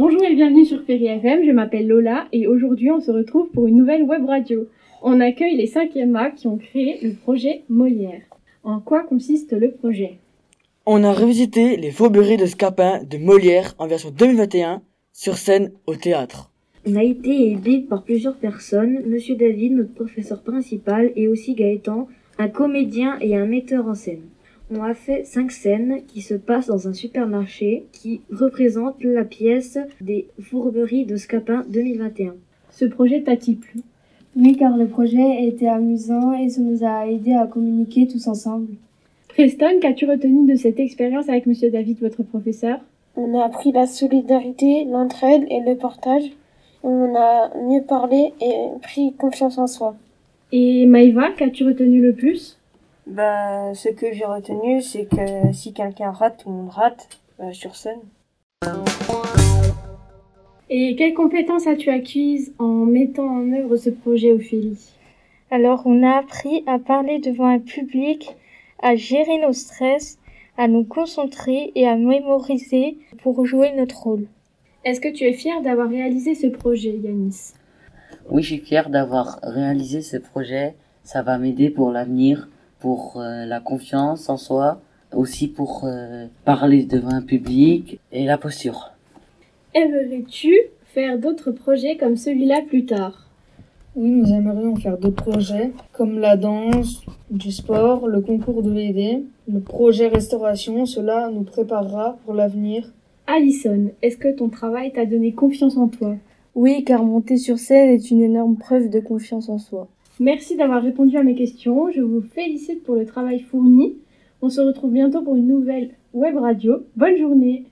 Bonjour et bienvenue sur Ferry FM, je m'appelle Lola et aujourd'hui on se retrouve pour une nouvelle web radio. On accueille les 5e A qui ont créé le projet Molière. En quoi consiste le projet? On a revisité les fauberies de Scapin de Molière en version 2021 sur scène au théâtre. On a été aidé par plusieurs personnes, Monsieur David, notre professeur principal, et aussi Gaëtan, un comédien et un metteur en scène. On a fait cinq scènes qui se passent dans un supermarché qui représente la pièce des fourberies de Scapin 2021. Ce projet t'a-t-il plu Oui, car le projet était amusant et ça nous a aidé à communiquer tous ensemble. Preston, qu'as-tu retenu de cette expérience avec Monsieur David, votre professeur? On a appris la solidarité, l'entraide et le partage. On a mieux parlé et pris confiance en soi. Et Maïva, qu'as-tu retenu le plus? Bah, ce que j'ai retenu, c'est que si quelqu'un rate, tout le monde rate euh, sur scène. Et quelles compétences as-tu acquises en mettant en œuvre ce projet, Ophélie? Alors, on a appris à parler devant un public, à gérer nos stress, à nous concentrer et à mémoriser pour jouer notre rôle. Est-ce que tu es fier d'avoir réalisé ce projet, Yanis? Oui, je suis fier d'avoir réalisé ce projet. Ça va m'aider pour l'avenir, pour euh, la confiance en soi, aussi pour euh, parler devant un public et la posture. Aimerais-tu faire d'autres projets comme celui-là plus tard? Oui, nous aimerions faire d'autres projets comme la danse, du sport, le concours de VD, le projet restauration. Cela nous préparera pour l'avenir. Alison, est-ce que ton travail t'a donné confiance en toi? Oui, car monter sur scène est une énorme preuve de confiance en soi. Merci d'avoir répondu à mes questions. Je vous félicite pour le travail fourni. On se retrouve bientôt pour une nouvelle web radio. Bonne journée